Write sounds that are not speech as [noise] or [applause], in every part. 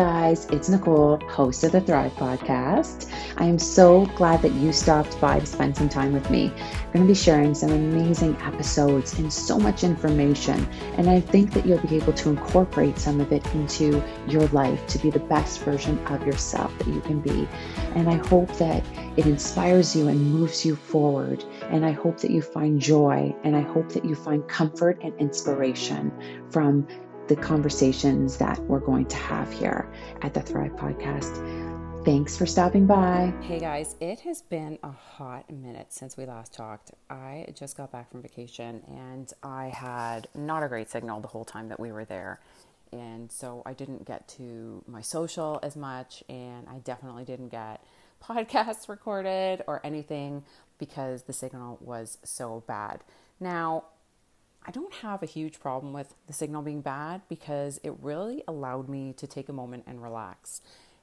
guys, it's Nicole, host of the Thrive Podcast. I am so glad that you stopped by to spend some time with me. I'm going to be sharing some amazing episodes and so much information, and I think that you'll be able to incorporate some of it into your life to be the best version of yourself that you can be. And I hope that it inspires you and moves you forward. And I hope that you find joy and I hope that you find comfort and inspiration from the conversations that we're going to have here at the Thrive Podcast. Thanks for stopping by. Hey guys, it has been a hot minute since we last talked. I just got back from vacation and I had not a great signal the whole time that we were there. And so I didn't get to my social as much, and I definitely didn't get [laughs] podcasts recorded or anything because the signal was so bad. Now, I don't have a huge problem with the signal being bad because it really allowed me to take a moment and relax.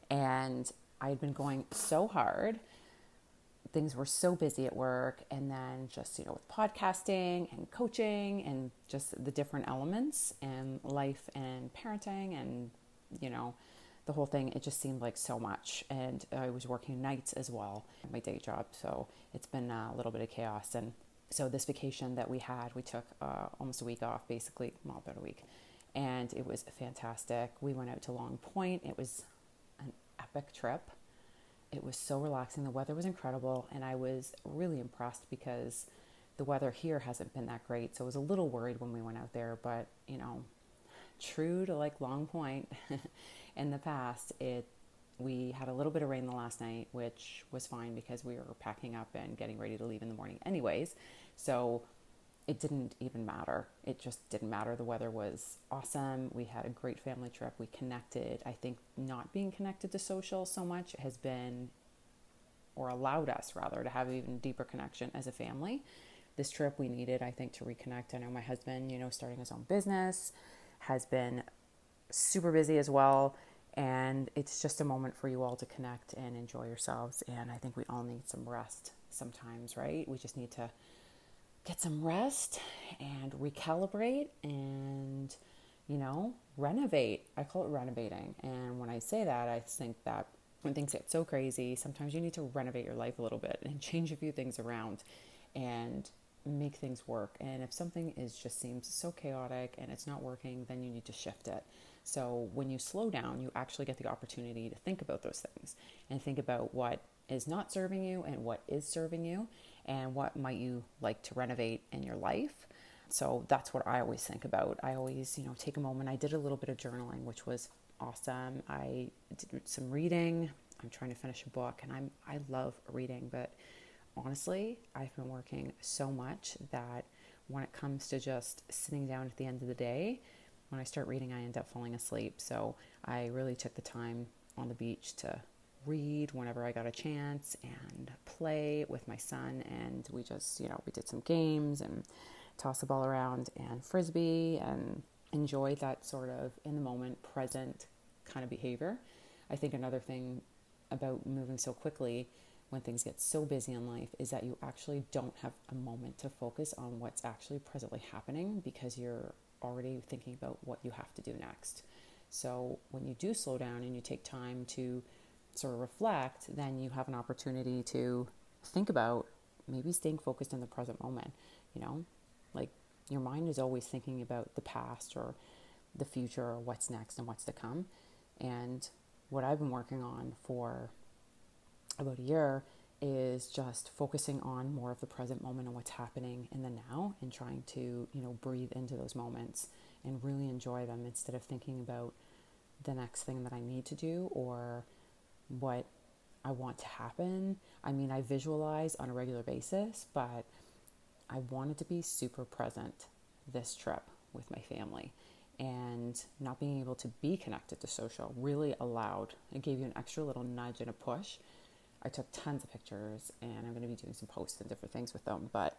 And I had been going so hard. Things were so busy at work, and then just, you know, with podcasting and coaching and just the different elements and life and parenting and, you know, the whole thing, it just seemed like so much. And I was working nights as well, my day job. So it's been a little bit of chaos. And so this vacation that we had, we took uh, almost a week off, basically, well, about a week, and it was fantastic. We went out to Long Point. It was an epic trip. It was so relaxing. The weather was incredible, and I was really impressed because the weather here hasn't been that great. So I was a little worried when we went out there, but you know, true to like Long Point [laughs] in the past, it we had a little bit of rain the last night, which was fine because we were packing up and getting ready to leave in the morning, anyways. So it didn't even matter. It just didn't matter. The weather was awesome. We had a great family trip. We connected. I think not being connected to social so much has been, or allowed us rather, to have even deeper connection as a family. This trip we needed, I think, to reconnect. I know my husband, you know, starting his own business, has been super busy as well and it's just a moment for you all to connect and enjoy yourselves and i think we all need some rest sometimes right? We just need to get some rest and recalibrate and you know renovate. I call it renovating and when i say that i think that when things get so crazy sometimes you need to renovate your life a little bit and change a few things around and make things work and if something is just seems so chaotic and it's not working then you need to shift it so when you slow down, you actually get the opportunity to think about those things and think about what is not serving you and what is serving you and what might you like to renovate in your life. So that's what I always think about. I always, you know, take a moment. I did a little bit of journaling, which was awesome. I did some reading. I'm trying to finish a book and I'm I love reading, but honestly, I've been working so much that when it comes to just sitting down at the end of the day, when I start reading, I end up falling asleep. So I really took the time on the beach to read whenever I got a chance and play with my son. And we just, you know, we did some games and toss the ball around and frisbee and enjoy that sort of in the moment, present kind of behavior. I think another thing about moving so quickly when things get so busy in life is that you actually don't have a moment to focus on what's actually presently happening because you're already thinking about what you have to do next. So when you do slow down and you take time to sort of reflect, then you have an opportunity to think about maybe staying focused in the present moment. You know, like your mind is always thinking about the past or the future or what's next and what's to come. And what I've been working on for about a year is just focusing on more of the present moment and what's happening in the now and trying to, you know, breathe into those moments and really enjoy them instead of thinking about the next thing that I need to do or what I want to happen. I mean, I visualize on a regular basis, but I wanted to be super present this trip with my family. And not being able to be connected to social really allowed, it gave you an extra little nudge and a push I took tons of pictures and I'm going to be doing some posts and different things with them, but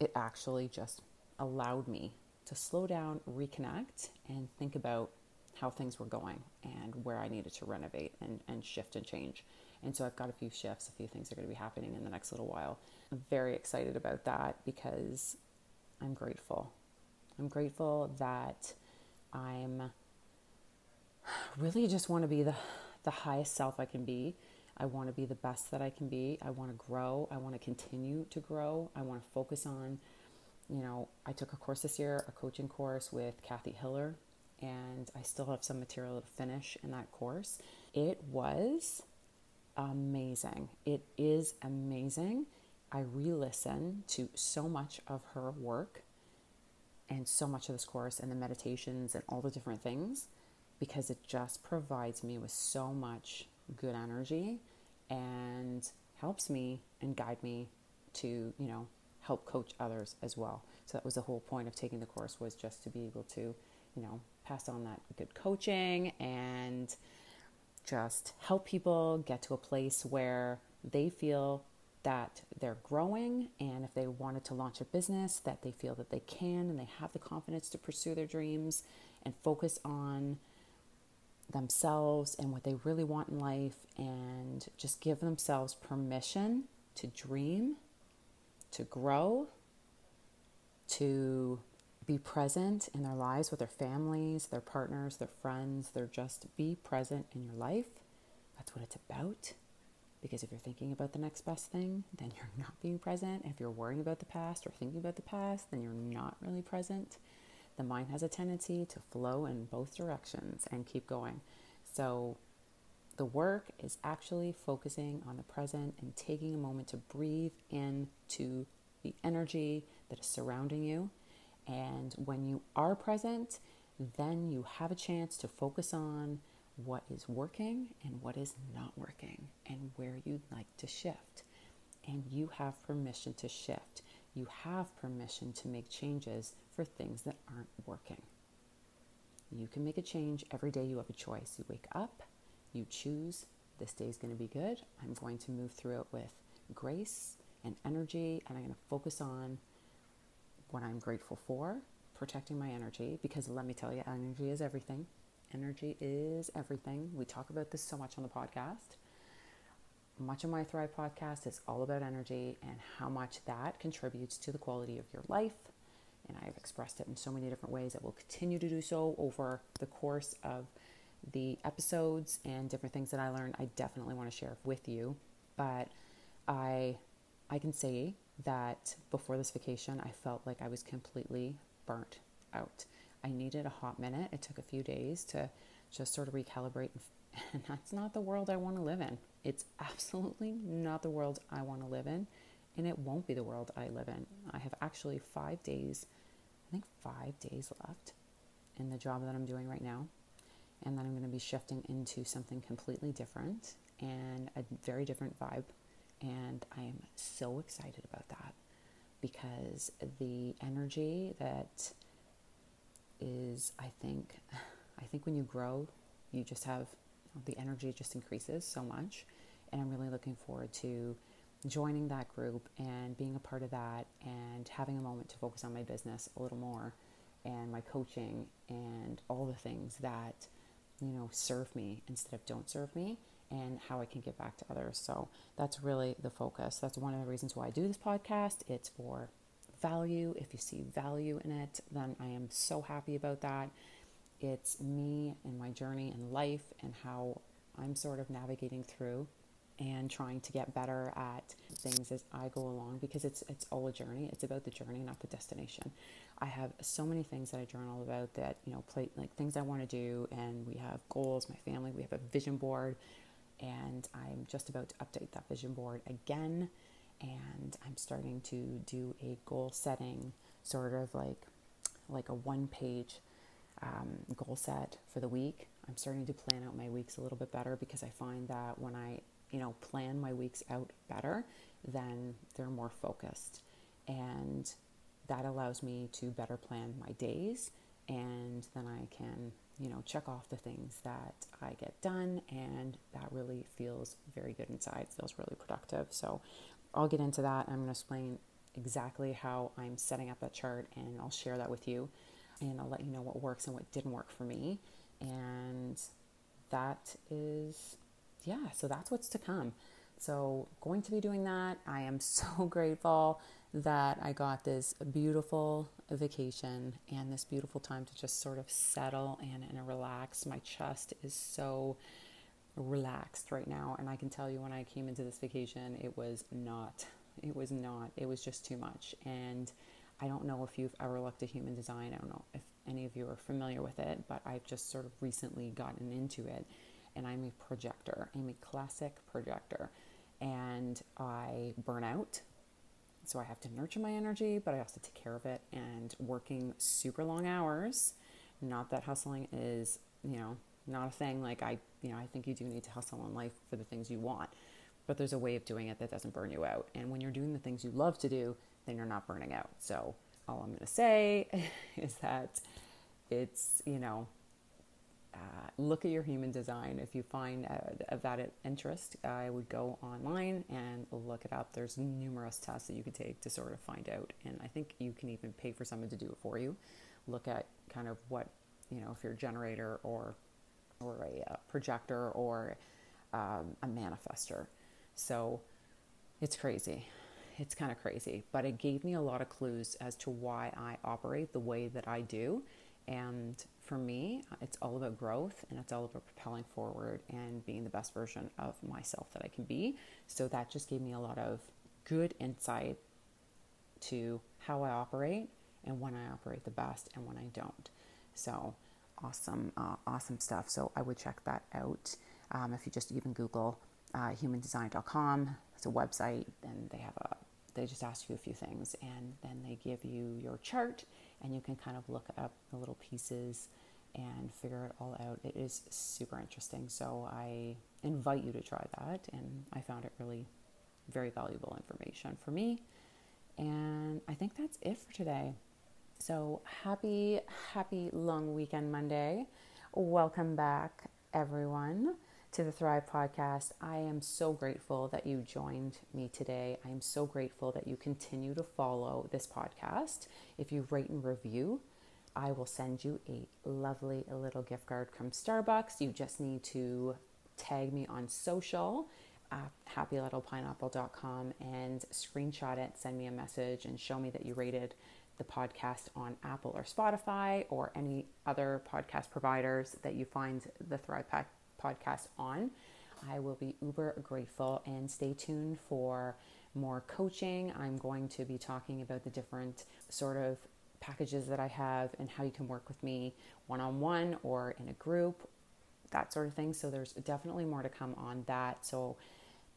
it actually just allowed me to slow down, reconnect, and think about how things were going and where I needed to renovate and, and shift and change. And so I've got a few shifts, a few things are going to be happening in the next little while. I'm very excited about that because I'm grateful. I'm grateful that I'm really just want to be the, the highest self I can be. I want to be the best that I can be. I want to grow. I want to continue to grow. I want to focus on, you know, I took a course this year, a coaching course with Kathy Heller, and I still have some material to finish in that course. It was amazing. It is amazing. I re listen to so much of her work and so much of this course and the meditations and all the different things because it just provides me with so much good energy and helps me and guide me to, you know, help coach others as well. So that was the whole point of taking the course was just to be able to, you know, pass on that good coaching and just help people get to a place where they feel that they're growing and if they wanted to launch a business that they feel that they can and they have the confidence to pursue their dreams and focus on themselves and what they really want in life and just give themselves permission to dream, to grow, to be present in their lives with their families, their partners, their friends. They're just be present in your life. That's what it's about. Because if you're thinking about the next best thing, then you're not being present. If you're worrying about the past or thinking about the past, then you're not really present. The mind has a tendency to flow in both directions and keep going. So the work is actually focusing on the present and taking a moment to breathe into the energy that is surrounding you and when you are present, then you have a chance to focus on what is working and what is not working and where you'd like to shift. And you have permission to shift. You have permission to make changes for things that aren't working. You can make a change every day. You have a choice. You wake up, you choose this day is going to be good. I'm going to move through it with grace and energy, and I'm going to focus on what I'm grateful for, protecting my energy, because let me tell you, energy is everything. Energy is everything. We talk about this so much on the podcast. Much of my Thrive podcast is all about energy and how much that contributes to the quality of your life. And I've expressed it in so many different ways. I will continue to do so over the course of the episodes and different things that I learned. I definitely want to share with you. But I I can say that before this vacation, I felt like I was completely burnt out. I needed a hot minute. It took a few days to just sort of recalibrate. And [laughs] that's not the world I want to live in. It's absolutely not the world I want to live in. And it won't be the world I live in. I have actually five days, I think five days left in the job that I'm doing right now. And then I'm going to be shifting into something completely different and a very different vibe and I am so excited about that because the energy that is, I think, [sighs] I think when you grow, you just have the energy just increases so much. And I'm really looking forward to joining that group and being a part of that and having a moment to focus on my business a little more and my coaching and all the things that, you know, serve me instead of don't serve me and how I can give back to others. So that's really the focus. That's one of the reasons why I do this podcast. It's for value. If you see value in it, then I am so happy about that. It's me and my journey in life and how I'm sort of navigating through and trying to get better at things as I go along because it's it's all a journey. It's about the journey, not the destination. I have so many things that I journal about that, you know, play like things I want to do and we have goals, my family, we have a vision board and I'm just about to update that vision board again. And I'm starting to do a goal setting, sort of like like a one page um, goal set for the week. I'm starting to plan out my weeks a little bit better because I find that when I you know plan my weeks out better, then they're more focused, and that allows me to better plan my days, and then I can you know, check off the things that I get done, and that really feels very good inside, feels really productive. So I'll get into that. I'm going to explain exactly how I'm setting up that chart, and I'll share that with you, and I'll let you know what works and what didn't work for me. And that is, yeah, so that's what's to come. So, going to be doing that. I am [laughs] so grateful that I got this beautiful vacation and this beautiful time to just sort of settle in and relax. My chest is so relaxed right now. And I can tell you when I came into this vacation, it was not. It was not. It was just too much. And I don't know if you've ever looked at human design. I don't know if any of you are familiar with it, but I've just sort of recently gotten into it. And I'm a projector. I'm a classic projector. And I burn out so I have to nurture my energy, but I also take care of it. And working super long hours, not that hustling is, you know, not a thing. Like I, you know, I think you do need to hustle in life for the things you want, but there's a way of doing it that doesn't burn you out. And when you're doing the things you love to do, then you're not burning out. So all I'm going to say [laughs] is that it's, you know, uh, look at your human design. If you find uh, that interest, I would go online and look it up. There's numerous tests that you could take to sort of find out, and I think you can even pay for someone to do it for you. Look at kind of what you know if you're a generator or or a uh, projector or um, a manifester. So it's crazy. It's kind of crazy, but it gave me a lot of clues as to why I operate the way that I do. And for me, it's all about growth and it's all about propelling forward and being the best version of myself that I can be. So that just gave me a lot of good insight to how I operate and when I operate the best and when I don't. So awesome, uh, awesome stuff. So I would check that out. Um, if you just even Google uh, humandesign.com, it's a website, and they have a they just ask you a few things and then they give you your chart and you can kind of look up the little pieces and figure it all out. It is super interesting. So I invite you to try that. And I found it really very valuable information for me. And I think that's it for today. So happy, happy long weekend Monday. Welcome back, everyone, to the Thrive Podcast. I am so grateful that you joined me today. I am so grateful that you continue to follow this podcast. If you rate and review, I will send you a lovely little gift card from Starbucks. You just need to tag me on social at happylittlepineapple.com and screenshot it, send me a message, and show me that you rated the podcast on Apple or Spotify or any other podcast providers that you find the Thrive podcast on. I will be uber grateful and stay tuned for more coaching. I'm going to be talking about the different sort of packages that I have and how you can work with me one on one or in a group, that sort of thing. So there's definitely more to come on that. So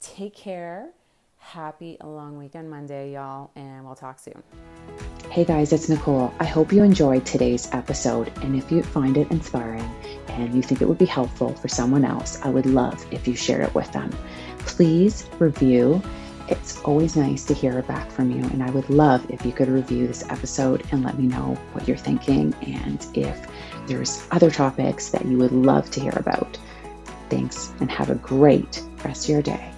take care. Happy long weekend Monday, y'all, and we'll talk soon. Hey guys, it's Nicole. I hope you enjoyed today's episode. And if you find it inspiring and you think it would be helpful for someone else, I would love if you share it with them. Please review it's always nice to hear back from you, and I would love if you could review this episode and let me know what you're thinking and if there's other topics that you would love to hear about. Thanks, and have a great rest of your day.